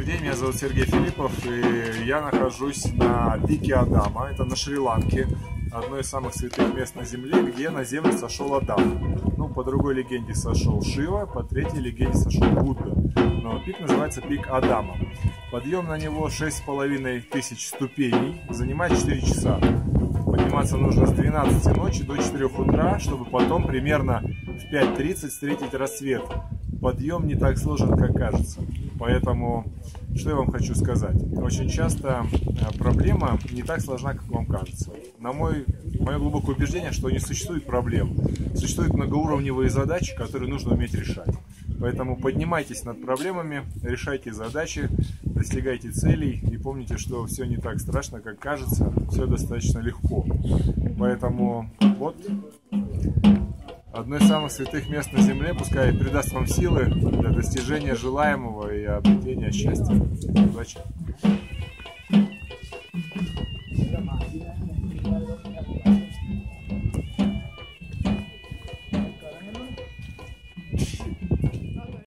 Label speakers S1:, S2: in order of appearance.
S1: Добрый день, меня зовут Сергей Филиппов, и я нахожусь на пике Адама, это на Шри-Ланке, одно из самых святых мест на Земле, где на Землю сошел Адам. Ну, по другой легенде сошел Шива, по третьей легенде сошел Будда. Но пик называется пик Адама. Подъем на него 6,5 тысяч ступеней, занимает 4 часа. Подниматься нужно с 12 ночи до 4 утра, чтобы потом примерно в 5.30 встретить рассвет. Подъем не так сложен, как кажется. Поэтому, что я вам хочу сказать. Очень часто э, проблема не так сложна, как вам кажется. На мой, мое глубокое убеждение, что не существует проблем. Существуют многоуровневые задачи, которые нужно уметь решать. Поэтому поднимайтесь над проблемами, решайте задачи, достигайте целей и помните, что все не так страшно, как кажется, все достаточно легко. Поэтому вот одно из самых святых мест на земле, пускай придаст вам силы для достижения желаемого и обретения счастья. Удачи!